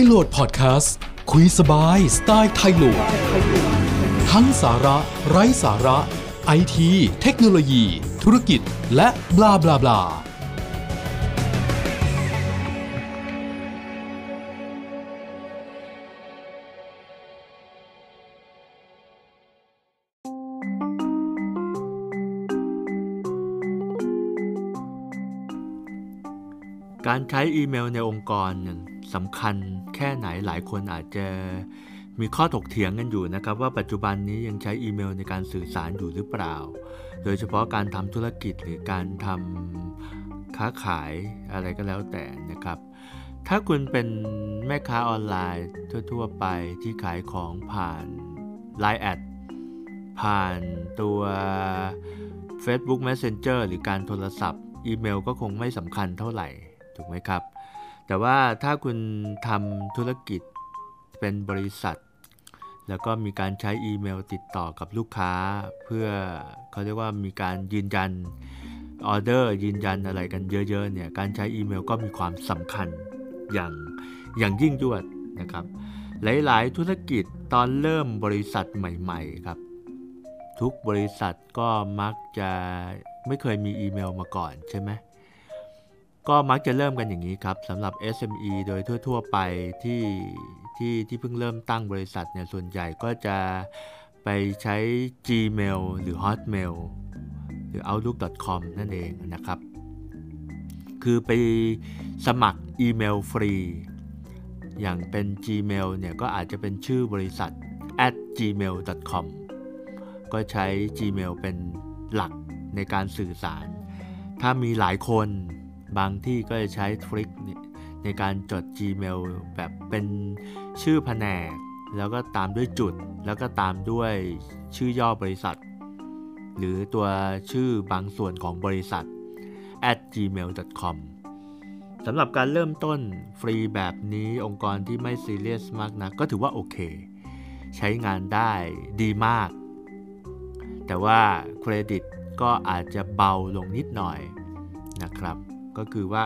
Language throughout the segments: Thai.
ยโหลดพอดแคสต์คุยสบายสไตล์ไทยโหลด ทั้งสาระ ไร้สาระ ไอที เทคโนโลยี ธุรกิจ และบลาบลาบลาการใช้อีเมลในองค์กรเนี่ย สำคัญแค่ไหนหลายคนอาจจะมีข้อถกเถียงกันอยู่นะครับ ว่าปัจจุบันนี้ยังใช้อีเมลในการสื่อสารอยู่หรือเปล่า โดยเฉพาะการทำธุรกิจหรือการทำค้าขายอะไรก็แล้วแต่นะครับ ถ้าคุณเป็นแม่ค้าออนไลน์ทั่ว ๆ ไปที่ขายของผ่าน Line แอดผ่านตัว Facebook Messenger หรือการโทรศัพท์ อีเมลก็คงไม่สำคัญเท่าไหร่ ถูกไหมครับ แต่ว่าถ้าคุณทำธุรกิจเป็นบริษัท แล้วก็มีการใช้อีเมลติดต่อกับลูกค้า เพื่อเขาเรียกว่ามีการยืนยันออเดอร์ยืนยันอะไรกันเยอะๆเนี่ยการใช้อีเมลก็มีความสำคัญอย่างอย่างยิ่งยวดนะครับ หลายๆ ธุรกิจตอนเริ่มบริษัทใหม่ๆครับทุกบริษัทก็มักจะไม่เคยมีอีเมลมาก่อนใช่ไหม ก็มักจะเริ่มกันอย่างนี้ครับสำหรับ SME โดยทั่ว ๆ ไปที่ที่ที่เพิ่งเริ่มตั้งบริษัทเนี่ยส่วนใหญ่ก็จะไปใช้ Gmail หรือ Hotmail หรือ Outlook.com นั่นเองนะครับ คือไปสมัครอีเมลฟรี อย่างเป็น Gmail เนี่ยก็อาจจะเป็นชื่อบริษัท at gmail.com ก็ใช้ Gmail เป็นหลักในการสื่อสาร ถ้ามีหลายคน บางที่ก็จะใช้ทริคในการจด Gmail แบบเป็นชื่อแผนก แล้วก็ตามด้วยจุด แล้วก็ตามด้วยชื่อย่อบริษัท หรือตัวชื่อบางส่วนของบริษัท at gmail.com สำหรับการเริ่มต้นฟรีแบบนี้องค์กรที่ไม่ซีเรียสมากนะก็ถือว่าโอเค ใช้งานได้ดีมาก แต่ว่าเครดิตก็อาจจะเบาลงนิดหน่อยนะครับ ก็คือว่า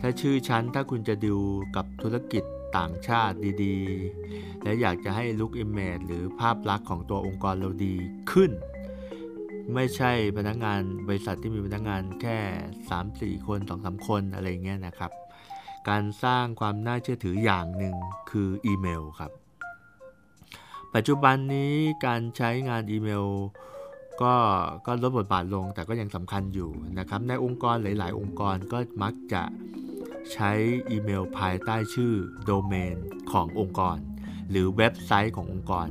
ถ้าชื่อชั้นถ้าคุณจะดูกับธุรกิจต่างชาติดีๆ และอยากจะให้ look image หรือภาพลักษณ์ของตัวองค์กรเราดีขึ้น ไม่ใช่พนักงานบริษัทที่มีพนักงานแค่ 3-4 คน 2-3 คนอะไรเงี้ยนะครับ การสร้างความน่าเชื่อถืออย่างหนึ่งคืออีเมลครับ ปัจจุบันนี้การใช้งานอีเมล ก็ก็ลดบทบาทลงแต่ก็ยังสำคัญอยู่นะครับ ในองค์กรหลาย ๆ องค์กรก็มักจะใช้อีเมลภายใต้ชื่อโดเมนขององค์กร หรือเว็บไซต์ขององค์กร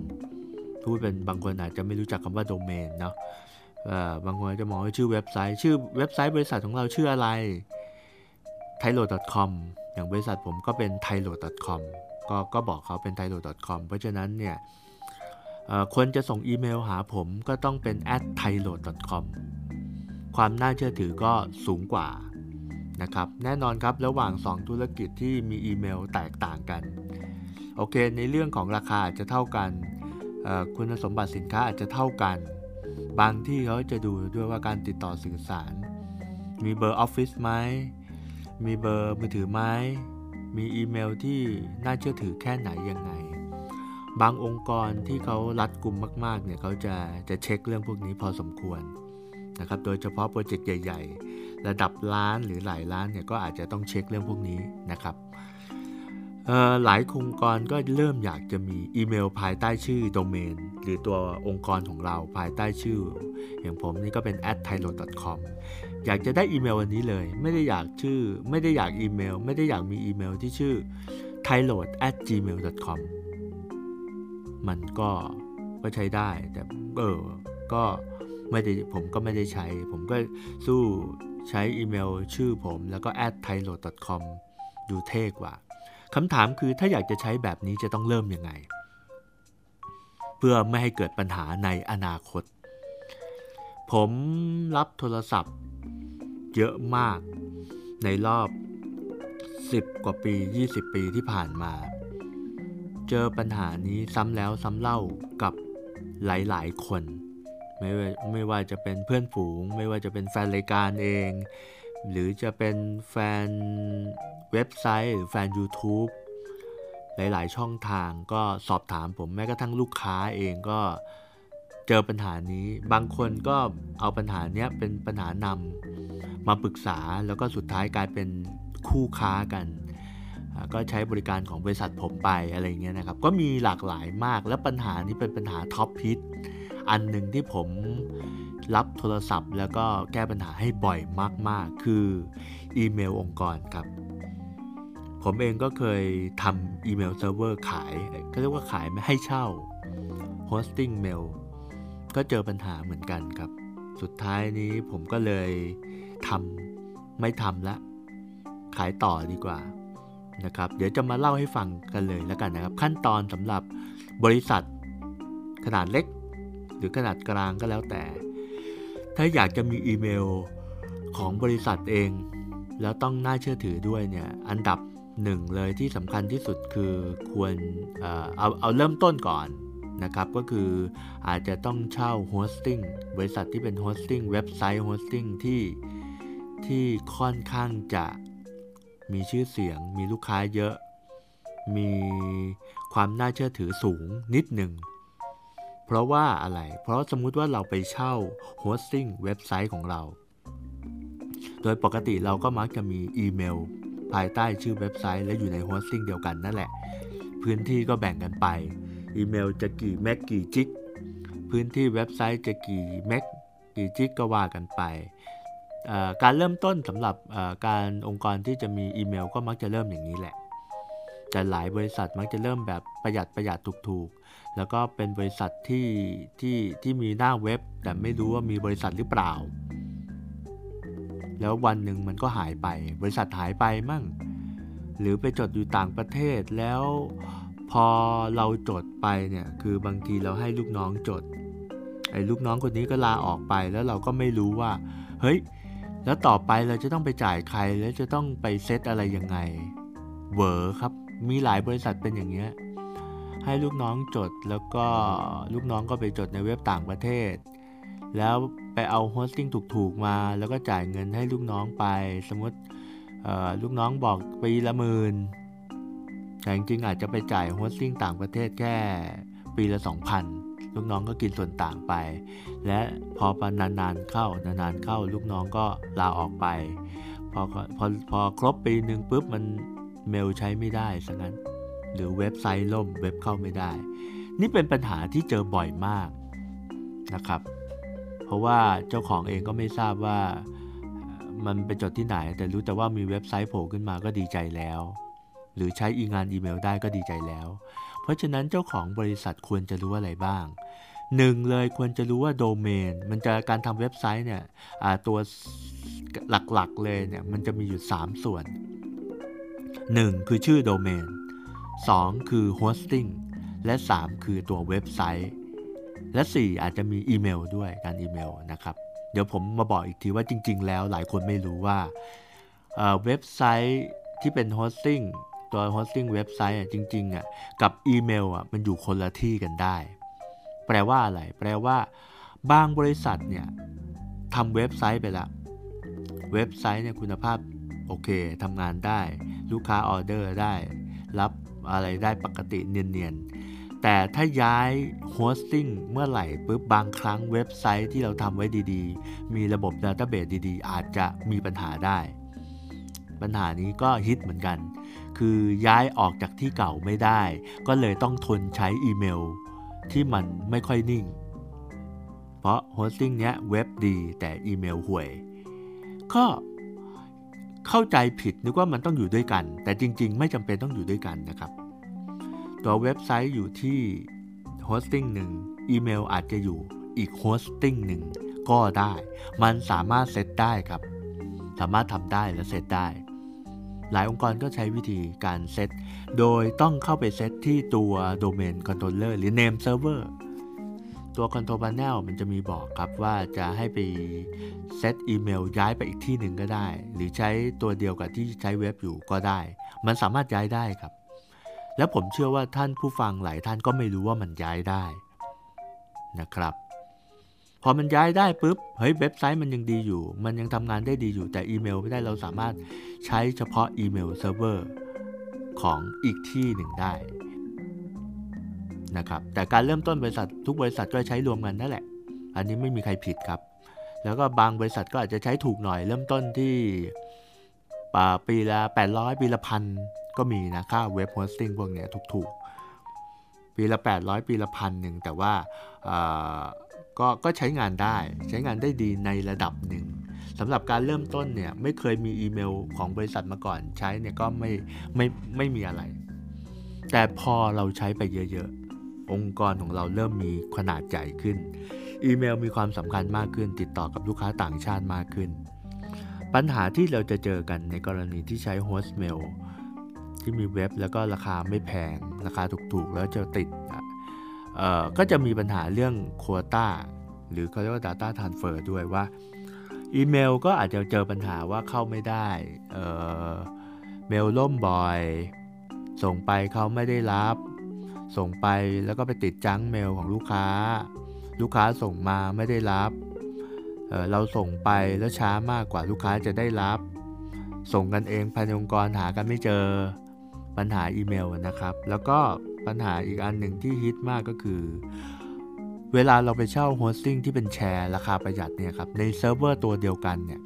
พูดเป็นบางคนอาจจะไม่รู้จักคำว่าโดเมนเนาะบางคนจะมองว่าชื่อเว็บไซต์ ชื่อเว็บไซต์บริษัทของเราชื่ออะไร t h a i l o c o m อย่างบริษัทผมก็เป็น t h a i l o c o m ก็ก็บอกเขาเป็น t h a i l o c o m เพราะฉะนั้นเนี่ย คนจะส่งอีเมลหาผมก็ต้องเป็น at t h a i l o c o m ความน่าเชื่อถือก็สูงกว่านะครับแน่นอนครับระหว่าง 2 ธุรกิจที่มีอีเมลแตกต่างกัน โอเค ในเรื่องของราคาจะเท่ากันคุณสมบัติสินค้าอาจจะเท่ากัน บางที่เขาจะดูด้วยว่าการติดต่อสื่อสาร มีเบอร์ออฟฟิศไหมมีเบอร์มือถือไหมมีอีเมลที่น่าเชื่อถือแค่ไหนยังไง บางองค์กรที่เขารัดกุมมากๆเนี่ยเขาจะจะเช็คเรื่องพวกนี้พอสมควรนะครับโดยเฉพาะโปรเจกต์ใหญ่ ๆ ระดับล้านหรือหลายล้านเนี่ยก็อาจจะต้องเช็คเรื่องพวกนี้นะครับหลายองค์กรก็เริ่มอยากจะมีอีเมลภายใต้ชื่อโดเมน หรือตัวองค์กรของเราภายใต้ชื่อ อย่างผมนี่ก็เป็น at t h a i l o c o m อยากจะได้อีเมลวันนี้เลย ไม่ได้อยากชื่อ ไม่ได้อยากอีเมล ไม่ได้อยากมีอีเมลที่ชื่อ t h a i l o at gmail com มันก็ก็ใช้ได้ แต่เออก็ไม่ได้ผมก็ไม่ได้ใช้ ผมก็สู้ใช้อีเมลชื่อผมแล้วก็ at t h a i l o com ดูเท่กว่าคำถามคือถ้าอยากจะใช้แบบนี้จะต้องเริ่มยังไง เพื่อไม่ให้เกิดปัญหาในอนาคต ผมรับโทรศัพท์ เยอะมากในรอบ 10 กว่าปี 20 ปีที่ผ่านมา เจอปัญหานี้ซ้ำแล้วซ้ำเล่ากับหลายๆ คน ไม่ว่าไม่ว่าจะเป็นเพื่อนฝูง ไม่ว่าจะเป็นแฟนรายการเอง หรือจะเป็นแฟนเว็บไซต์ หรือแฟน YouTube หลาย ๆ ช่องทางก็สอบถามผมแม้กระทั่งลูกค้าเองก็เจอปัญหานี้ บางคนก็เอาปัญหานี้เป็นปัญหานำมาปรึกษาแล้วก็สุดท้ายกลายเป็นคู่ค้ากัน ก็ใช้บริการของบริษัทผมไปอะไรเงี้ยนะครับ ก็มีหลากหลายมากและปัญหานี้เป็นปัญหาท็อปฮิตอันหนึ่งที่ผมรับโทรศัพท์แล้วก็แก้ปัญหาให้บ่อยมาก ๆ คืออีเมลองค์กรครับ ผมเองก็เคยทำ email server ขายก็เรียกว่าขายไม่ให้เช่า hosting mail ก็เจอปัญหาเหมือนกันครับ สุดท้ายนี้ผมก็เลยทำไม่ทำละ ขายต่อดีกว่า นะครับ เดี๋ยวจะมาเล่าให้ฟังกันเลยแล้วกันนะครับ ขั้นตอนสำหรับบริษัทขนาดเล็ก หรือขนาดกลางก็แล้วแต่ ถ้าอยากจะมีอีเมลของบริษัทเอง แล้วต้องน่าเชื่อถือด้วยเนี่ย อันดับหนึ่งเลยที่สำคัญที่สุดคือควรเอาเอาเริ่มต้นก่อนนะครับ ก็คืออาจจะต้องเช่า hosting บริษัทที่เป็น hosting เว็บไซต์ hosting ที่ที่ค่อนข้างจะ มีชื่อเสียง มีลูกค้าเยอะ มีความน่าเชื่อถือสูงนิดหนึ่ง เพราะว่าอะไร เพราะสมมุติว่าเราไปเช่า hosting เว็บไซต์ของเรา โดยปกติเราก็มักจะมีอีเมล ภายใต้ชื่อเว็บไซต์และอยู่ใน hosting เดียวกันนั่นแหละ พื้นที่ก็แบ่งกันไป อีเมลจะกี่ meg กี่ gig พื้นที่เว็บไซต์จะกี่ megกี่จิกก็ว่ากันไป การเริ่มต้นสำหรับการองค์กรที่จะมีอีเมล ก็มักจะเริ่มอย่างนี้แหละ แต่หลายบริษัทมักจะเริ่มแบบประหยัดประหยัดถูกๆ แล้วก็เป็นบริษัทที่ที่ที่มีหน้าเว็บ แต่ไม่รู้ว่ามีบริษัทหรือเปล่า แล้ววันหนึ่งมันก็หายไป บริษัทหายไปมั่ง หรือไปจดอยู่ต่างประเทศแล้วพอเราจดไปเนี่ยคือบางทีเราให้ลูกน้องจดไอ้ลูกน้องคนนี้ก็ลาออกไปแล้วเราก็ไม่รู้ว่า เฮ้ย แล้วต่อไปเราจะต้องไปจ่ายใครแล้วจะต้องไปเซตอะไรยังไงเวอร์ครับ มีหลายบริษัทเป็นอย่างเงี้ยให้ลูกน้องจดแล้วก็ลูกน้องก็ไปจดในเว็บต่างประเทศ แล้วไปเอา hosting ถูกๆมา แล้วก็จ่ายเงินให้ลูกน้องไป สมมติลูกน้องบอกปีละหมื่นแต่จริงๆอาจจะไปจ่าย hosting ต่างประเทศแค่ปีละ 2,000 ลูกน้องก็กินส่วนต่างไป และพอปนานๆเข้านานๆเข้า ลูกน้องก็ลาออกไป พอพอพอครบปีหนึ่งปุ๊บมันเมลใช้ไม่ได้ซะงั้น หรือเว็บไซต์ล่มเว็บเข้าไม่ได้ นี่เป็นปัญหาที่เจอบ่อยมากนะครับ เพราะว่าเจ้าของเองก็ไม่ทราบว่ามันไปจดที่ไหน แต่รู้แต่ว่ามีเว็บไซต์โผล่ขึ้นมาก็ดีใจแล้ว หรือใช้อีงานอีเมลได้ก็ดีใจแล้ว เพราะฉะนั้นเจ้าของบริษัทควรจะรู้อะไรบ้างหนึ่งเลยควรจะรู้ว่าโดเมน มันจะการทำเว็บไซต์เนี่ยตัวหลักๆเลยเนี่ยมันจะมีอยู่ 3 ส่วน 1. คือชื่อโดเมน 2. คือ hosting และ 3 คือตัวเว็บไซต์ และ 4 อาจจะมีอีเมลด้วยการอีเมลนะครับ เดี๋ยวผมมาบอกอีกทีว่าจริง ๆ แล้วหลายคนไม่รู้ว่าเว็บไซต์ที่เป็น hosting ตัว hosting เว็บไซต์อะจริงๆอะกับอีเมลอะมันอยู่คนละที่กันได้ แปลว่าอะไร แปลว่า บางบริษัทเนี่ยทำเว็บไซต์ไปละเว็บไซต์เนี่ยคุณภาพโอเคทำงานได้ ลูกค้าออเดอร์ได้ รับอะไรได้ปกติเนียนๆ แต่ถ้าย้าย hosting เมื่อไหร่ปุ๊บบางครั้งเว็บไซต์ที่เราทำไว้ดีๆ มีระบบ database ดีๆ อาจจะมีปัญหาได้ ปัญหานี้ก็ฮิตเหมือนกัน คือย้ายออกจากที่เก่าไม่ได้ ก็เลยต้องทนใช้อีเมล ที่มันไม่ค่อยนิ่ง เพราะ hosting เนี้ยเว็บดีแต่อีเมลห่วย ก็เข้าใจผิดนึกว่ามันต้องอยู่ด้วยกัน แต่จริง ๆ ไม่จำเป็นต้องอยู่ด้วยกันนะครับ ตัวเว็บไซต์อยู่ที่hosting หนึ่งอีเมลอาจจะอยู่อีก hosting หนึ่งก็ได้ มันสามารถเซตได้ครับ สามารถทำได้และเซตได้ หลายองค์กรก็ใช้วิธีการเซต โดยต้องเข้าไปเซตที่ตัว Domain Controller หรือ Name Server ตัว Control Panel มันจะมีบอกครับว่าจะให้ไปเซตอีเมลย้ายไปอีกที่หนึ่งก็ได้ หรือใช้ตัวเดียวกับที่ใช้เว็บอยู่ก็ได้ มันสามารถย้ายได้ครับ แล้วผมเชื่อว่าท่านผู้ฟังหลายท่านก็ไม่รู้ว่ามันย้ายได้นะครับ พอมันย้ายได้ปุ๊บเฮ้ยเว็บไซต์มันยังดีอยู่ มันยังทำงานได้ดีอยู่แต่อีเมลไม่ได้เราสามารถใช้เฉพาะอีเมลเซิร์ฟเวอร์ของอีกที่หนึ่งได้นะครับแต่การเริ่มต้นบริษัททุกบริษัทก็ใช้รวมกันนั่นแหละ อันนี้ไม่มีใครผิดครับ แล้วก็บางบริษัทก็อาจจะใช้ถูกหน่อยเริ่มต้นที่ปีละ 800 ปีละพันก็มีนะค่า web hosting พวกเนี้ยถูกๆ ปีละ 800 ปีละพันหนึ่งแต่ว่า ก็ก็ใช้งานได้ ใช้งานได้ดีในระดับหนึ่งสำหรับการเริ่มต้นเนี่ยไม่เคยมีอีเมลของบริษัทมาก่อนใช้เนี่ยก็ไม่ไม่ไม่มีอะไร แต่พอเราใช้ไปเยอะๆ องค์กรของเราเริ่มมีขนาดใหญ่ขึ้น อีเมลมีความสำคัญมากขึ้น ติดต่อกับลูกค้าต่างชาติมากขึ้น ปัญหาที่เราจะเจอกันในกรณีที่ใช้ host mail ที่มีเว็บแล้วก็ราคาไม่แพง ราคาถูกๆ แล้วจะติด ก็จะมีปัญหาเรื่องโควตาหรือเขาเรียกว่า Data Transfer ด้วยว่าอีเมลก็อาจจะเจอปัญหาว่าเข้าไม่ได้เมลล่มบ่อย ส่งไปเขาไม่ได้รับ ส่งไปแล้วก็ไปติด junk mail ของลูกค้า ลูกค้าส่งมาไม่ได้รับเราส่งไปแล้วช้ามากกว่าลูกค้าจะได้รับ ส่งกันเองภายในองค์กรหากันไม่เจอปัญหาอีเมลนะครับ แล้วก็ ปัญหาอีกอันหนึ่งที่ฮิตมากก็คือ เวลาเราไปเช่า hosting ที่เป็นแชร์ราคาประหยัดเนี่ยครับในเซิร์ฟเวอร์ตัวเดียวกันเนี่ย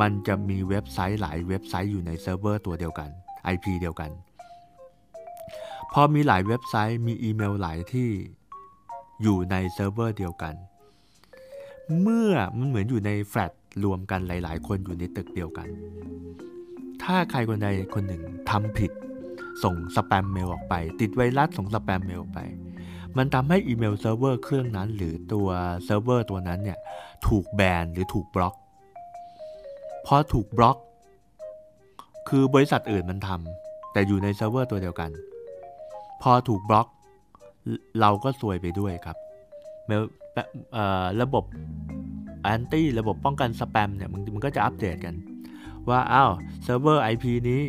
มันจะมีเว็บไซต์หลายเว็บไซต์อยู่ในเซิร์ฟเวอร์ตัวเดียวกัน IP เดียวกัน พอมีหลายเว็บไซต์มีอีเมลหลายที่อยู่ในเซิร์ฟเวอร์เดียวกัน เมื่อมันเหมือนอยู่ในแฟลตรวมกันหลาย ๆ คนอยู่ในตึกเดียวกัน ถ้าใครคนใดคนหนึ่งทำผิด ส่งสแปมเมลออกไป ติดไวรัสส่งสแปมเมลไป มันทำให้อีเมลเซิร์ฟเวอร์เครื่องนั้นหรือตัวเซิร์ฟเวอร์ตัวนั้นเนี่ยถูกแบนหรือถูกบล็อกพอถูกบล็อก คือบริษัทอื่นมันทำแต่อยู่ในเซิร์ฟเวอร์ตัวเดียวกัน พอถูกบล็อก เราก็ซวยไปด้วยครับเมลระบบ anti ระบบป้องกันสแปมเนี่ยมันก็จะอัปเดตกัน ว่าอ้าวเซิร์ฟเวอร์ IP นี้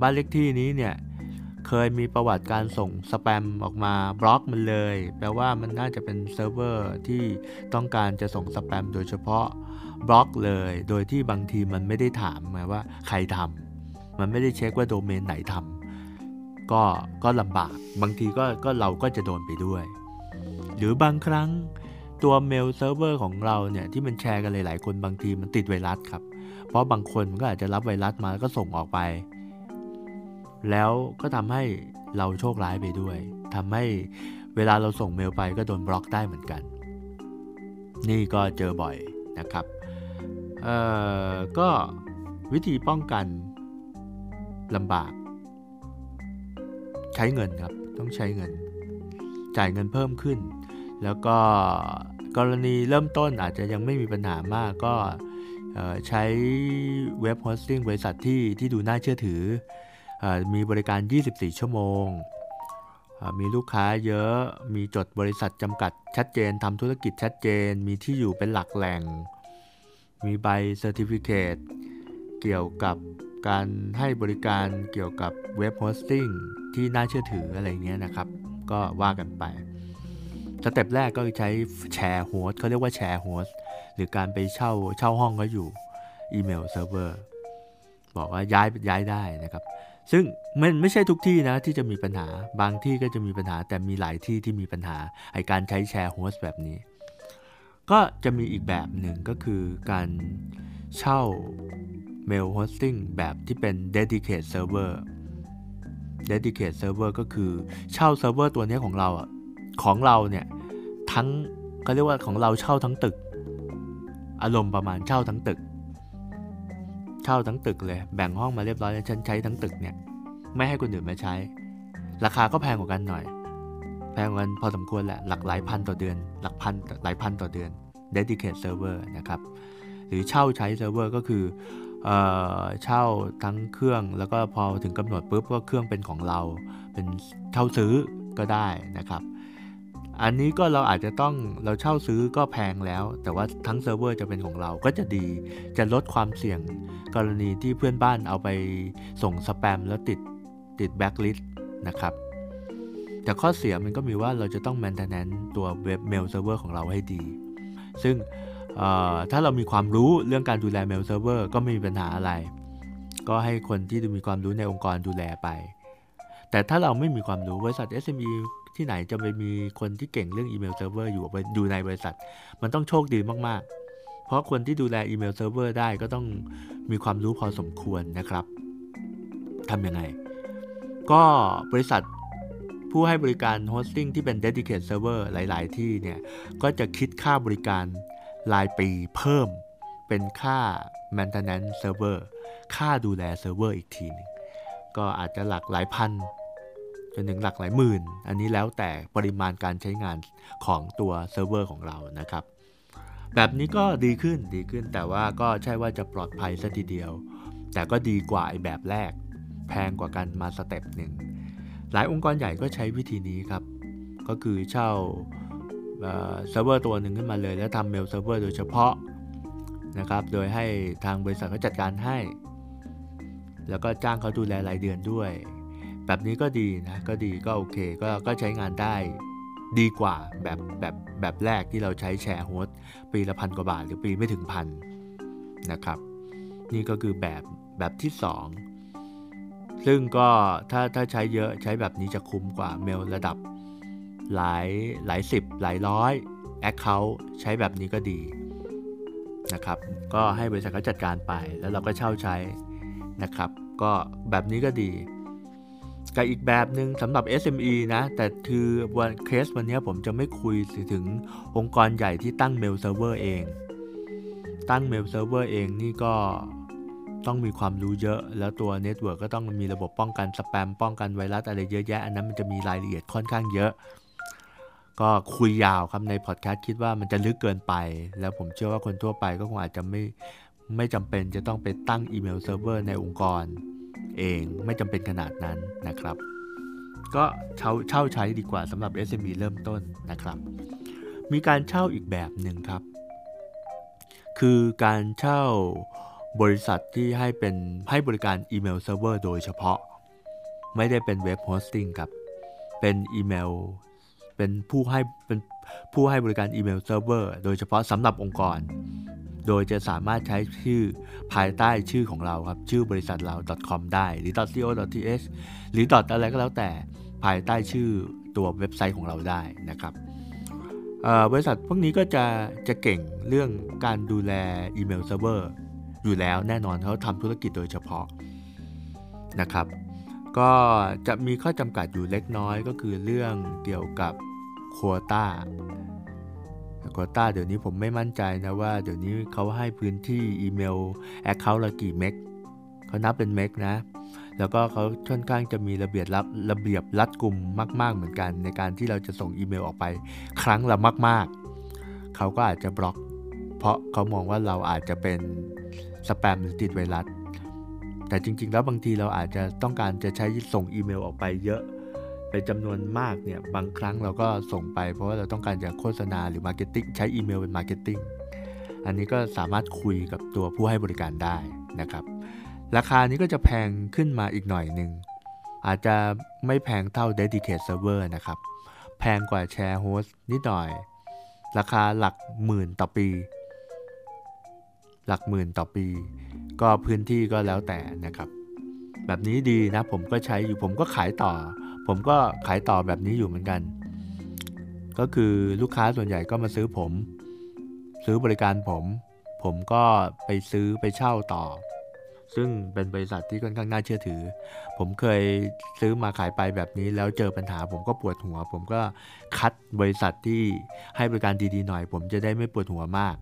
บ้านเลขที่นี้เนี่ย เคยมีประวัติการส่งสแปมออกมาบล็อกมันเลย แปลว่ามันน่าจะเป็นเซิร์ฟเวอร์ที่ต้องการจะส่งสแปมโดยเฉพาะบล็อกเลย โดยที่บางทีมันไม่ได้ถามมาว่าใครทำมันไม่ได้เช็คว่าโดเมนไหนทำก็ก็ลำบาก บางทีก็ก็เราก็จะโดนไปด้วย หรือบางครั้งตัวเมลเซิร์ฟเวอร์ของเราเนี่ยที่มันแชร์กันหลายๆคนบางทีมันติดไวรัสครับ เพราะบางคนมันก็อาจจะรับไวรัสมาแล้วก็ส่งออกไป แล้วก็ทำให้เราโชคร้ายไปด้วยทำให้เวลาเราส่งเมลไปก็โดนบล็อกได้เหมือนกัน นี่ก็เจอบ่อยนะครับเอ่อก็วิธีป้องกันลำบาก ใช้เงินครับต้องใช้เงิน จ่ายเงินเพิ่มขึ้น แล้วก็กรณีเริ่มต้นอาจจะยังไม่มีปัญหามากก็ใช้ web hosting บริษัทที่ที่ดูน่าเชื่อถือ มีบริการ 24 ชั่วโมง มีลูกค้าเยอะ มีจดบริษัทจำกัดชัดเจนทำธุรกิจชัดเจน มีที่อยู่เป็นหลักแหล่ง มีใบ certificate เกี่ยวกับการให้บริการเกี่ยวกับ web hosting ที่น่าเชื่อถืออะไรเงี้ยนะครับ ก็ว่ากันไป step แรกก็ใช้ share host เขาเรียกว่า share host หรือการไปเช่าเช่าห้องก็อยู่อีเมลเซิร์ฟเวอร์บอกว่าย้ายย้ายได้นะครับ ซึ่งมันไม่ใช่ทุกที่นะที่จะมีปัญหา บางที่ก็จะมีปัญหา แต่มีหลายที่ที่มีปัญหาไอ้การใช้ share host แบบนี้ ก็จะมีอีกแบบหนึ่งก็คือการเช่า mail hosting แบบที่เป็น dedicated server dedicated server ก็คือเช่าเซิร์ฟเวอร์ตัวนี้ของเราอะของเราเนี่ยทั้งเขาเรียกว่าของเราเช่าทั้งตึก อารมณ์ประมาณเช่าทั้งตึก เช่าทั้งตึกเลย แบ่งห้องมาเรียบร้อยแล้วฉันใช้ทั้งตึกเนี่ย ไม่ให้คนอื่นมาใช้ ราคาก็แพงกว่ากันหน่อย แพงกว่ากันพอสมควรแหละ หลักหลายพันต่อเดือน หลักพันหลายพันต่อเดือน dedicated server นะครับ หรือเช่าใช้เซิร์ฟเวอร์ก็คือเออเช่าทั้งเครื่องแล้วก็พอถึงกำหนดปุ๊บก็เครื่องเป็นของเรา เป็นเช่าซื้อก็ได้นะครับ อันนี้ก็เราอาจจะต้องเราเช่าซื้อก็แพงแล้ว แต่ว่าทั้งเซิร์ฟเวอร์จะเป็นของเราก็จะดี จะลดความเสี่ยงกรณีที่เพื่อนบ้านเอาไปส่งสแปมแล้วติดติดแบ็กลิสต์นะครับ แต่ข้อเสียมันก็มีว่าเราจะต้อง maintenance ตัวเว็บเมลเซิร์ฟเวอร์ของเราให้ดี ซึ่งถ้าเรามีความรู้เรื่องการดูแลเมลเซิร์ฟเวอร์ก็ไม่มีปัญหาอะไร ก็ให้คนที่มีความรู้ในองค์กรดูแลไป แต่ถ้าเราไม่มีความรู้บริษัท SME ที่ไหนจะไปมีคนที่เก่งเรื่องอีเมลเซิร์ฟเวอร์อยู่อยู่ในบริษัท มันต้องโชคดีมากๆ เพราะคนที่ดูแล email server ได้ก็ต้องมีความรู้พอสมควรนะครับทำยังไง ก็บริษัทผู้ให้บริการ hosting ที่เป็น dedicated server หลาย ๆ ที่เนี่ย ก็จะคิดค่าบริการรายปีเพิ่มเป็นค่า maintenance server ค่าดูแลเซิร์ฟเวอร์อีกทีนึงก็อาจจะหลักหลายพัน จนถึงหลักหลายหมื่น อันนี้แล้วแต่ปริมาณการใช้งานของตัวเซิร์ฟเวอร์ของเรานะครับ แบบนี้ก็ดีขึ้นดีขึ้นแต่ว่าก็ใช่ว่าจะปลอดภัยซะทีเดียว แต่ก็ดีกว่าไอ้แบบแรก แพงกว่ากันมา step หนึ่งหลายองค์กรใหญ่ก็ใช้วิธีนี้ครับ ก็คือเช่าเซิร์ฟเวอร์ตัวหนึ่งขึ้นมาเลย แล้วทำ mail server โดยเฉพาะนะครับ โดยให้ทางบริษัทเขาจัดการให้ แล้วก็จ้างเขาดูแลรายเดือนด้วย แบบนี้ก็ดีนะ ก็ดีก็โอเค ก็ก็ใช้งานได้ดีกว่าแบบแบบแบบแรกที่เราใช้แชร์โฮสปีละพันกว่าบาท หรือปีไม่ถึงพันนะครับ นี่ก็คือแบบแบบที่ 2 ซึ่งก็ถ้าถ้าใช้เยอะใช้แบบนี้จะคุ้มกว่าเมลระดับหลายหลายสิบหลายร้อยแอคเคาท์ใช้แบบนี้ก็ดีนะครับ ก็ให้บริษัทเขาจัดการไป แล้วเราก็เช่าใช้นะครับ ก็แบบนี้ก็ดี กับอีกแบบหนึ่งสำหรับ SME นะ แต่คือวันเคสวันนี้ผมจะไม่คุยถึงองค์กรใหญ่ที่ตั้ง mail server เอง ตั้ง mail server เองนี่ก็ต้องมีความรู้เยอะ แล้วตัว network ก็ต้องมีระบบป้องกันสแปมป้องกันไวรัสอะไรเยอะแยะ อันนั้นมันจะมีรายละเอียดค่อนข้างเยอะ ก็คุยยาวครับในพอดแคสต์คิดว่ามันจะลึกเกินไป แล้วผมเชื่อว่าคนทั่วไปก็คงอาจจะไม่ไม่จำเป็นจะต้องไปตั้ง email server ในองค์กร เองไม่จำเป็นขนาดนั้นนะครับ ก็เช่าเช่าใช้ดีกว่าสำหรับ SME เริ่มต้นนะครับ มีการเช่าอีกแบบหนึ่งครับ คือการเช่าบริษัทที่ให้เป็นให้บริการ email server โดยเฉพาะ ไม่ได้เป็น web hosting ครับ เป็นอีเมล เป็นผู้ให้เป็น ผู้ให้บริการ email server โดยเฉพาะสำหรับองค์กร โดยจะสามารถใช้ชื่อภายใต้ชื่อของเราครับ ชื่อบริษัทเรา .com ได้หรือ .co.th หรือ อะไรก็แล้วแต่ภายใต้ชื่อตัวเว็บไซต์ของเราได้นะครับบริษัทพวกนี้ก็จะจะเก่งเรื่องการดูแล email serverอยู่แล้วแน่นอนเขาทำธุรกิจโดยเฉพาะนะครับ ก็จะมีข้อจำกัดอยู่เล็กน้อยก็คือเรื่องเกี่ยวกับ โควตาโควตาเดี๋ยวนี้ผมไม่มั่นใจนะว่าเดี๋ยวนี้เขาให้พื้นที่ email account ละกี่เมกเขานับเป็นเมกนะ แล้วก็เขาค่อนข้างจะมีระเบียบรับระเบียบรัดกลุ่มมาก ๆเหมือนกัน ในการที่เราจะส่งอีเมลออกไปครั้งละมาก ๆ เขาก็อาจจะบล็อก เพราะเขามองว่าเราอาจจะเป็นสแปมหรือติดไวรัสแต่จริง ๆ แล้วบางทีเราอาจจะต้องการจะใช้ส่งอีเมลออกไปเยอะ เป็นจำนวนมากเนี่ยบางครั้งเราก็ส่งไป เพราะว่าเราต้องการจะโฆษณาหรือ marketing ใช้อีเมลเป็น marketing อันนี้ก็สามารถคุยกับตัวผู้ให้บริการได้นะครับ ราคานี้ก็จะแพงขึ้นมาอีกหน่อยหนึ่งอาจจะไม่แพงเท่า Dedicated Server นะครับ แพงกว่า Share Host นิดหน่อย ราคาหลักหมื่นต่อปี หลักหมื่นต่อปี ก็พื้นที่ก็แล้วแต่นะครับ แบบนี้ดีนะผมก็ใช้อยู่ผมก็ขายต่อ ผมก็ขายต่อแบบนี้อยู่เหมือนกัน ก็คือลูกค้าส่วนใหญ่ก็มาซื้อผม ซื้อบริการผม ผมก็ไปซื้อไปเช่าต่อ ซึ่งเป็นบริษัทที่ค่อนข้างน่าเชื่อถือ ผมเคยซื้อมาขายไปแบบนี้แล้วเจอปัญหา ผมก็ปวดหัว ผมก็คัดบริษัทที่ให้บริการดีๆหน่อย ผมจะได้ไม่ปวดหัวมาก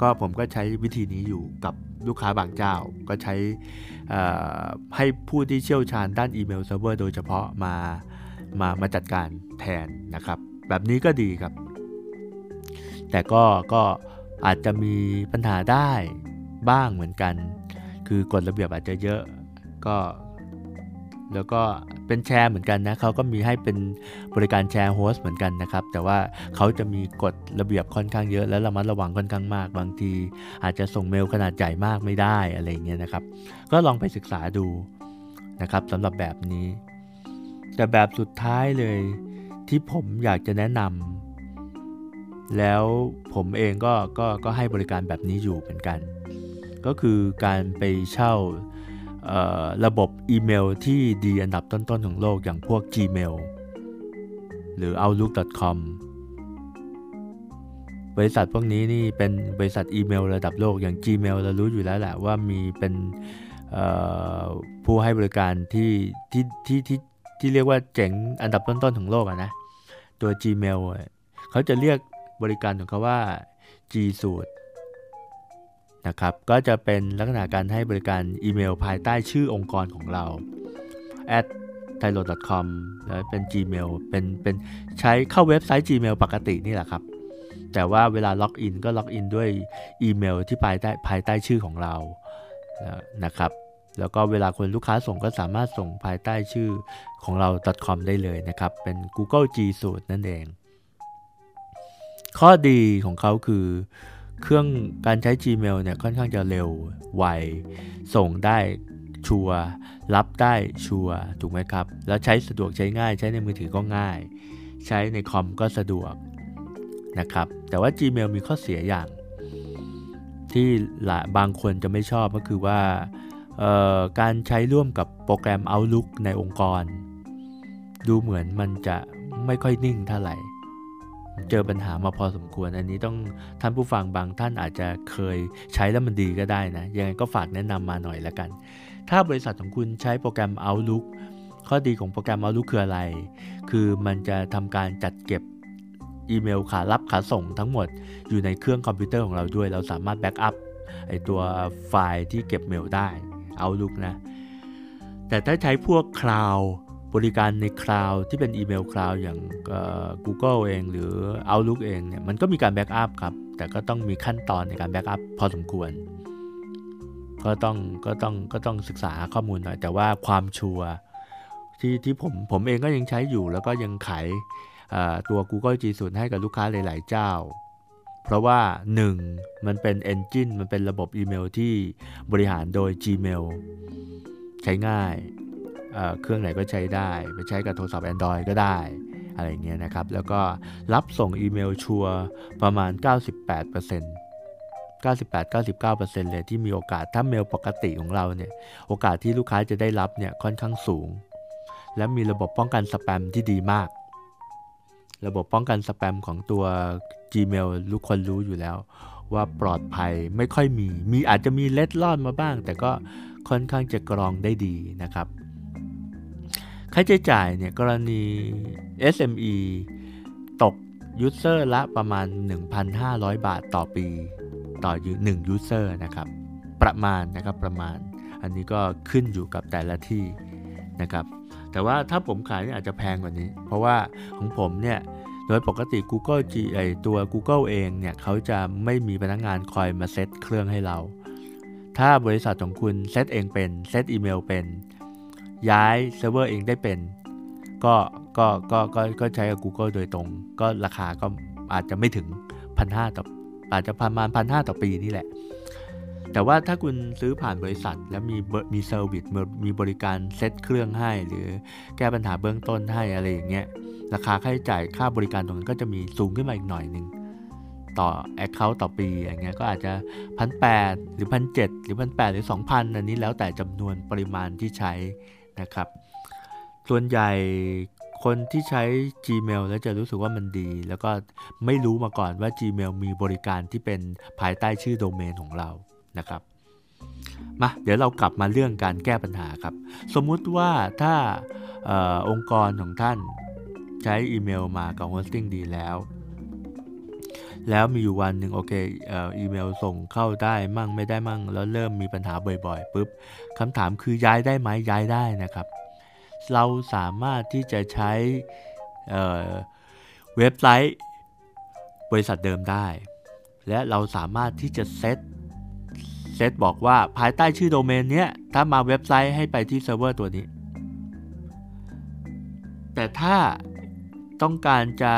ก็ผมก็ใช้วิธีนี้อยู่กับลูกค้าบางเจ้า ก็ใช้ให้ผู้ที่เชี่ยวชาญด้าน email server โดยเฉพาะมามามาจัดการแทนนะครับ แบบนี้ก็ดีครับ แต่ก็ก็อาจจะมีปัญหาได้บ้างเหมือนกัน คือกฎระเบียบอาจจะเยอะก็แล้วก็เป็นแชร์เหมือนกันนะเขาก็มีให้เป็นบริการแชร์โฮสต์เหมือนกันนะครับ แต่ว่าเขาจะมีกฎระเบียบค่อนข้างเยอะ และระมัดระวังค่อนข้างมาก บางที อาจจะส่งเมลขนาดใหญ่มากไม่ได้อะไรเงี้ยนะครับ ก็ลองไปศึกษาดูนะครับสำหรับแบบนี้ แต่แบบสุดท้ายเลยที่ผมอยากจะแนะนำแล้วผมเองก็ก็ก็ให้บริการแบบนี้อยู่เหมือนกัน ก็คือการไปเช่าระบบอีเมลที่ดีอันดับต้นๆของโลกอย่างพวก Gmail หรือ outlook.com บริษัทพวกนี้นี่เป็นบริษัทอีเมลระดับโลกอย่าง Gmail เรารู้อยู่แล้วแหละว่ามีเป็นผู้ให้บริการที่ที่ที่ที่ที่เรียกว่าเจ๋งอันดับต้นๆของโลกอะนะ ตัว Gmail เขาจะเรียกบริการของเขาว่า G Suite นะครับก็จะเป็นลักษณะการให้บริการอีเมลภายใต้ชื่อองค์กรของเรา at t h a i l o c o m แล้วเป็น Gmail เป็นเป็นใช้เข้าเว็บไซต์ Gmail ปกตินี่แหละครับ แต่ว่าเวลาล็อกอินก็ล็อกอินด้วยอีเมลที่ภายใต้ภายใต้ชื่อของเรานะครับ แล้วก็เวลาคนลูกค้าส่งก็สามารถส่งภายใต้ชื่อของเรา .com ได้เลยนะครับ เป็น Google G Suite นั่นเอง ข้อดีของเขาคือ เครื่องการใช้ Gmail เนี่ยค่อนข้างจะเร็วไว ส่งได้ชัวรับได้ชัวถูกไหมครับ แล้วใช้สะดวกใช้ง่าย ใช้ในมือถือก็ง่าย ใช้ในคอมก็สะดวกนะครับ แต่ว่า Gmail มีข้อเสียอย่าง ที่ละบางคนจะไม่ชอบก็คือว่าการใช้ร่วมกับโปรแกรม Outlook ในองค์กร ดูเหมือนมันจะไม่ค่อยนิ่งเท่าไหร่ เจอปัญหามาพอสมควร อันนี้ต้องท่านผู้ฟังบางท่านอาจจะเคยใช้แล้วมันดีก็ได้นะ ยังไงก็ฝากแนะนำมาหน่อยละกัน ถ้าบริษัทของคุณใช้โปรแกรม Outlook ข้อดีของโปรแกรม Outlook คืออะไร คือมันจะทำการจัดเก็บอีเมลขารับขาส่งทั้งหมดอยู่ในเครื่องคอมพิวเตอร์ของเราด้วย เราสามารถ backup ไอ้ตัวไฟล์ที่เก็บเมลได้ Outlook นะ แต่ถ้าใช้พวก cloud บริการใน cloud ที่เป็น email cloud อย่าง Google เอง หรือ Outlook เองเนี่ยมันก็มีการ backup ครับ แต่ก็ต้องมีขั้นตอนในการ backup พอสมควร ก็ต้องก็ต้องก็ต้องศึกษาข้อมูลหน่อย แต่ว่าความ sureที่ที่ผมผมเองก็ยังใช้อยู่แล้วก็ยังขายตัว Google G Suite ให้กับลูกค้าหลาย ๆ เจ้า เพราะว่า 1. มันเป็น Engine มันเป็นระบบอีเมลที่บริหารโดย Gmail ใช้ง่าย เครื่องไหนก็ใช้ได้ ไปใช้กับโทรศัพท์ Android ก็ได้ อะไรเงี้ยนะครับ แล้วก็รับส่งอีเมลชัวร์ประมาณ 98% 98-99%เลยที่มีโอกาสถ้าเมลปกติของเราเนี่ยโอกาสที่ลูกค้าจะได้รับเนี่ยค่อนข้างสูง และมีระบบป้องกันสแปมที่ดีมาก ระบบป้องกันสแปมของตัว Gmail ลูกคนรู้อยู่แล้ว ว่าปลอดภัยไม่ค่อยมี มีอาจจะมีเล็ดลอดมาบ้าง แต่ก็ค่อนข้างจะกรองได้ดีนะครับ ค่าใช้จ่ายเนี่ยกรณี SME ตกยูเซอร์ละประมาณ 1,500 บาทต่อปี ต่อ1 user นะครับ ประมาณนะครับประมาณ อันนี้ก็ขึ้นอยู่กับแต่ละที่นะครับ แต่ว่าถ้าผมขายนี่อาจจะแพงกว่านี้ เพราะว่าของผมเนี่ยโดยปกติ Google G ไอ้ตัว Google เองเนี่ยเขาจะไม่มีพนักงานคอยมาเซตเครื่องให้เรา ถ้าบริษัทของคุณเซตเองเป็นเซตอีเมลเป็น ย้ายเซิร์ฟเวอร์เองได้เป็น ก็ก็ก็ก็ก็ใช้กับ Google โดยตรง ก็ราคาก็อาจจะไม่ถึงพันห้าต่ออาจจะประมาณพันห้าต่อปีนี่แหละ แต่ว่าถ้าคุณซื้อผ่านบริษัท แล้วมีมี service มีบริการเซตเครื่องให้ หรือแก้ปัญหาเบื้องต้นให้อะไรอย่างเงี้ยราคาค่าใช้จ่ายค่าบริการตรงนั้นก็จะมีสูงขึ้นมาอีกหน่อยหนึ่งต่อ Account ต่อปีอย่างเงี้ยก็อาจจะพันแปดหรือพันเก้าหรือพันแปดหรือ 2,000 อันนี้แล้วแต่จำนวนปริมาณที่ใช้ นะครับ ส่วนใหญ่คนที่ใช้ Gmail แล้วจะรู้สึกว่ามันดี แล้วก็ไม่รู้มาก่อนว่า Gmail มีบริการที่เป็นภายใต้ชื่อโดเมนของเรานะครับมาเดี๋ยวเรากลับมาเรื่องการแก้ปัญหาครับ สมมุติว่าถ้าอองค์กรของท่านใช้อีเมลมากับโฮสติ้งดีแล้ว แล้วมีอยู่วันหนึ่งโอเคอีเมลส่งเข้าได้มั่งไม่ได้มั่ง แล้วเริ่มมีปัญหาบ่อยๆปุ๊บคำถามคือย้ายได้ไหมย้ายได้นะครับ เราสามารถที่จะใช้เว็บไซต์ บริษัทเดิมได้ และเราสามารถที่จะ set set บอกว่าภายใต้ชื่อโดเมนเนี้ยถ้ามาเว็บไซต์ให้ไปที่เซิร์ฟเวอร์ตัวนี้ แต่ถ้าต้องการจะ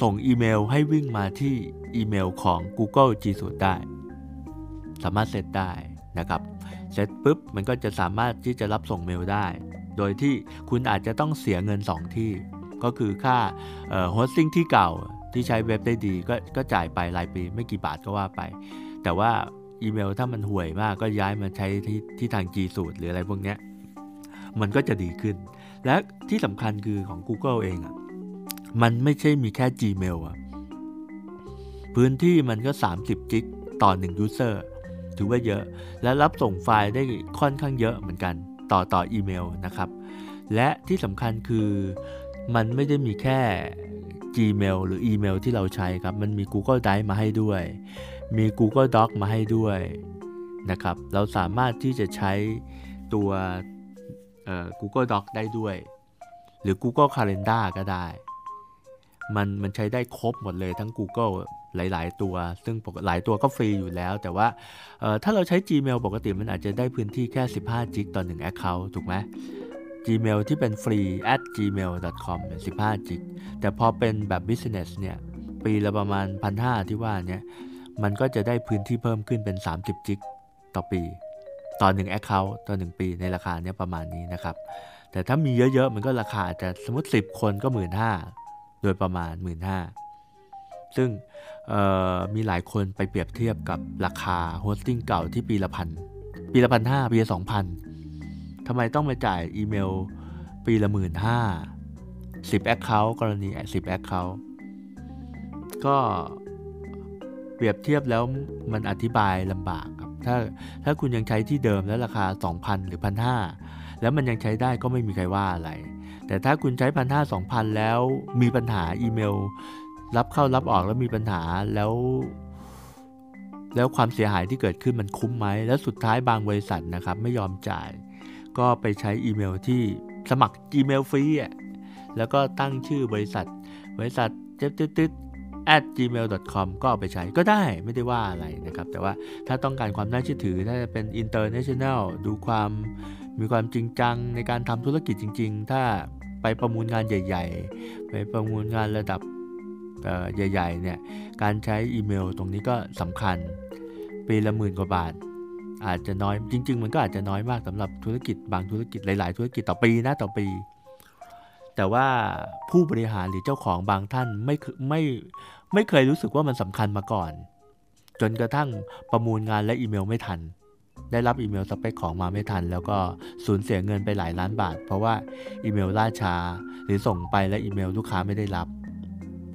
ส่งอีเมลให้วิ่งมาที่อีเมลของ Google G Suite ได้ สามารถเซตได้นะครับเสร็จปุ๊บมันก็จะสามารถที่จะรับส่งเมลได้ โดยที่คุณอาจจะต้องเสียเงิน 2 ที่ ก็คือค่า hosting ที่เก่าที่ใช้เว็บได้ดีก็ก็จ่ายไปรายปีไม่กี่บาทก็ว่าไป แต่ว่าอีเมลถ้ามันห่วยมากก็ย้ายมาใช้ที่ที่ทาง G Suite หรืออะไรพวกเนี้ยมันก็จะดีขึ้น และที่สำคัญคือของ Google เองอ่ะ มันไม่ใช่มีแค่ Gmail อะ่ะพื้นที่มันก็ 30 กิกต่อ1 user ถือว่าเยอะ และรับส่งไฟล์ได้ค่อนข้างเยอะเหมือนกัน ต่อต่ออีเมลนะครับ และที่สำคัญคือมันไม่ได้มีแค่ Gmail หรืออีเมลที่เราใช้ครับ มันมี Google Drive มาให้ด้วย มี Google Doc มาให้ด้วยนะครับ เราสามารถที่จะใช้ตัว Google Doc ได้ด้วย หรือ Google Calendar ก็ได้ มันมันใช้ได้ครบหมดเลยทั้ง Google หลาย ๆ ตัว ซึ่งหลายตัวก็ฟรีอยู่แล้ว แต่ว่าถ้าเราใช้ Gmail ปกติมันอาจจะได้พื้นที่แค่ 15 g ิกต่อ1 Account ถูกไหม Gmail ที่เป็นฟรี at gmail.com 15 g ิก แต่พอเป็นแบบ business เนี่ย ปีละประมาณ 1,500 ที่ว่าเนี่ย มันก็จะได้พื้นที่เพิ่มขึ้นเป็น 30 g ิกต่อปี ต่อ1 account ต่อ 1 ปีในราคาเนี้ยประมาณนี้นะครับ แต่ถ้ามีเยอะ ๆ มันก็ราคาจะสมมติ 10 คนก็ 15,000 โดยประมาณ 15,000ซึ่งมีหลายคนไปเปรียบเทียบกับราคา hosting เก่าที่ปีละพันปีละพันห้าปีละสองพันทำไมต้องมาจ่ายอีเมลปีละหมื่นห้าสิบ account กรณีสิบ accountก็เปรียบเทียบแล้วมันอธิบายลำบากครับ ถ้าถ้าคุณยังใช้ที่เดิมแล้วราคา 2,000 หรือ 1,500 แล้วมันยังใช้ได้ก็ไม่มีใครว่าอะไร แต่ถ้าคุณใช้1,500 2,000แล้วมีปัญหาอีเมล รับเข้ารับออกแล้วมีปัญหาแล้ว แล้วความเสียหายที่เกิดขึ้นมันคุ้มไหม แล้วสุดท้ายบางบริษัทนะครับ ไม่ยอมจ่าย ก็ไปใช้อีเมลที่สมัคร Gmail ฟรีอะแล้วก็ตั้งชื่อบริษัท บริษัทเจ็บตึ๊ด at gmail.com ก็เอาไปใช้ก็ได้ไม่ได้ว่าอะไรนะครับ แต่ว่าถ้าต้องการความน่าเชื่อถือ ถ้าจะเป็น international ดูความมีความจริงจังในการทำธุรกิจจริง ๆ ถ้า ไปประมูลงานใหญ่ ๆ ไปประมูลงานระดับใหญ่ๆเนี่ยการใช้อีเมลตรงนี้ก็สำคัญปีละหมื่นกว่าบาท อาจจะน้อยจริง ๆ มันก็อาจจะน้อยมากสำหรับธุรกิจบางธุรกิจหลาย ๆ ธุรกิจต่อปีนะต่อปี แต่ว่าผู้บริหารหรือเจ้าของบางท่านไม่ไม่ไม่เคยรู้สึกว่ามันสำคัญมาก่อน จนกระทั่งประมูลงานและอีเมลไม่ทัน ได้รับอีเมลสเปคของมาไม่ทัน แล้วก็สูญเสียเงินไปหลายล้านบาท เพราะว่าอีเมลล่าช้า หรือส่งไปและอีเมลลูกค้าไม่ได้รับ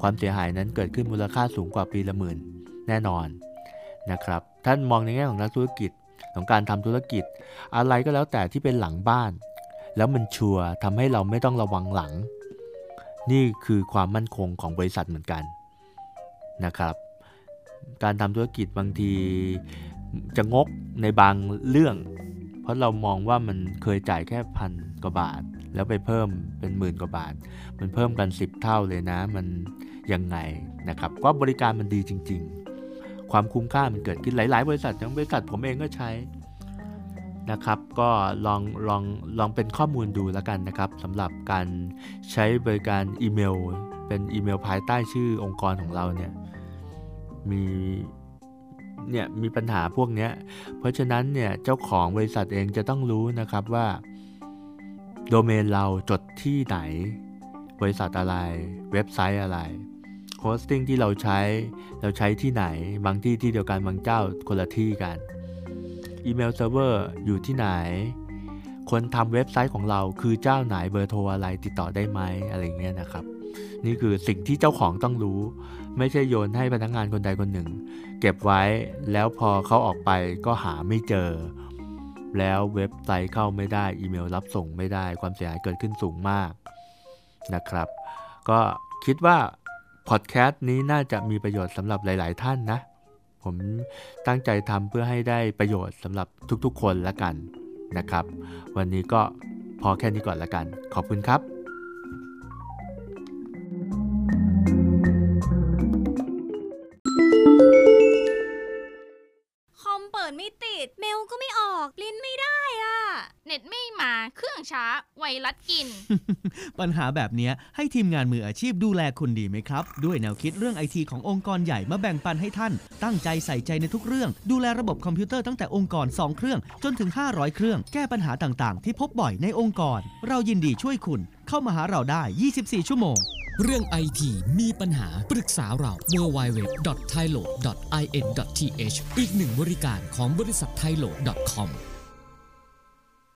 ความเสียหายนั้นเกิดขึ้นมูลค่าสูงกว่าปีละหมื่น แน่นอนนะครับ ท่านมองในแง่ของนักธุรกิจของการทำธุรกิจ อะไรก็แล้วแต่ที่เป็นหลังบ้าน แล้วมันชัวร์ทำให้เราไม่ต้องระวังหลัง นี่คือความมั่นคงของบริษัทเหมือนกันนะครับ การทำธุรกิจบางที จะงกในบางเรื่อง เพราะเรามองว่ามันเคยจ่ายแค่พันกว่าบาท แล้วไปเพิ่มเป็นหมื่นกว่าบาท มันเพิ่มกัน 10 เท่าเลยนะ มันยังไงนะครับก็บริการมันดีจริง ๆ ความคุ้มค่ามันเกิดขึ้นหลาย ๆ บริษัทอย่างบริษัทผมเองก็ใช้นะครับก็ลองลองลองเป็นข้อมูลดูแล้วกันนะครับสำหรับการใช้บริการอีเมล เป็นอีเมลภายใต้ชื่อองค์กรของเราเนี่ยมี เนี่ยมีปัญหาพวกนี้เพราะฉะนั้นเนี่ยเจ้าของบริษัทเองจะต้องรู้นะครับว่าโดเมนเราจดที่ไหน บริษัทอะไร เว็บไซต์อะไร hosting ที่เราใช้เราใช้ที่ไหน บางที่ที่เดียวกันบางเจ้าคนละที่กันอีเมลเซิร์ฟเวอร์อยู่ที่ไหน คนทำเว็บไซต์ของเราคือเจ้าไหนเบอร์โทรอะไรติดต่อได้ไหมอะไรเงี้ยนะครับ นี่คือสิ่งที่เจ้าของต้องรู้ ไม่ใช่โยนให้พนักงานคนใดคนหนึ่ง เก็บไว้แล้วพอเขาออกไปก็หาไม่เจอ แล้วเว็บไซต์เข้าไม่ได้อีเมลรับส่งไม่ได้ความเสียหายเกิดขึ้นสูงมากนะครับ ก็คิดว่าพอดแคสต์นี้น่าจะมีประโยชน์สำหรับหลาย ๆ ท่านนะ ผมตั้งใจทำเพื่อให้ได้ประโยชน์สำหรับทุกๆ คนละกันนะครับ วันนี้ก็พอแค่นี้ก่อนละกัน ขอบคุณครับ อกลิ้นไม่ ช้า ไวรัสกิน ปัญหาแบบนี้ให้ทีมงานมืออาชีพดูแลคุณดีไหมครับ ด้วยแนวคิดเรื่องไอทีขององค์กรใหญ่มาแบ่งปันให้ท่าน ตั้งใจใส่ใจในทุกเรื่อง ดูแลระบบคอมพิวเตอร์ตั้งแต่องค์กร 2 เครื่อง จนถึง 500 เครื่อง แก้ปัญหาต่างๆ ที่พบบ่อยในองค์กร เรายินดีช่วยคุณ เข้ามาหาเราได้ 24 ชั่วโมง เรื่องไอทีมีปัญหาปรึกษาเรา w w w t h a i l o i n t h อีกหนึ่งบริการของบริษัทไทยโล .com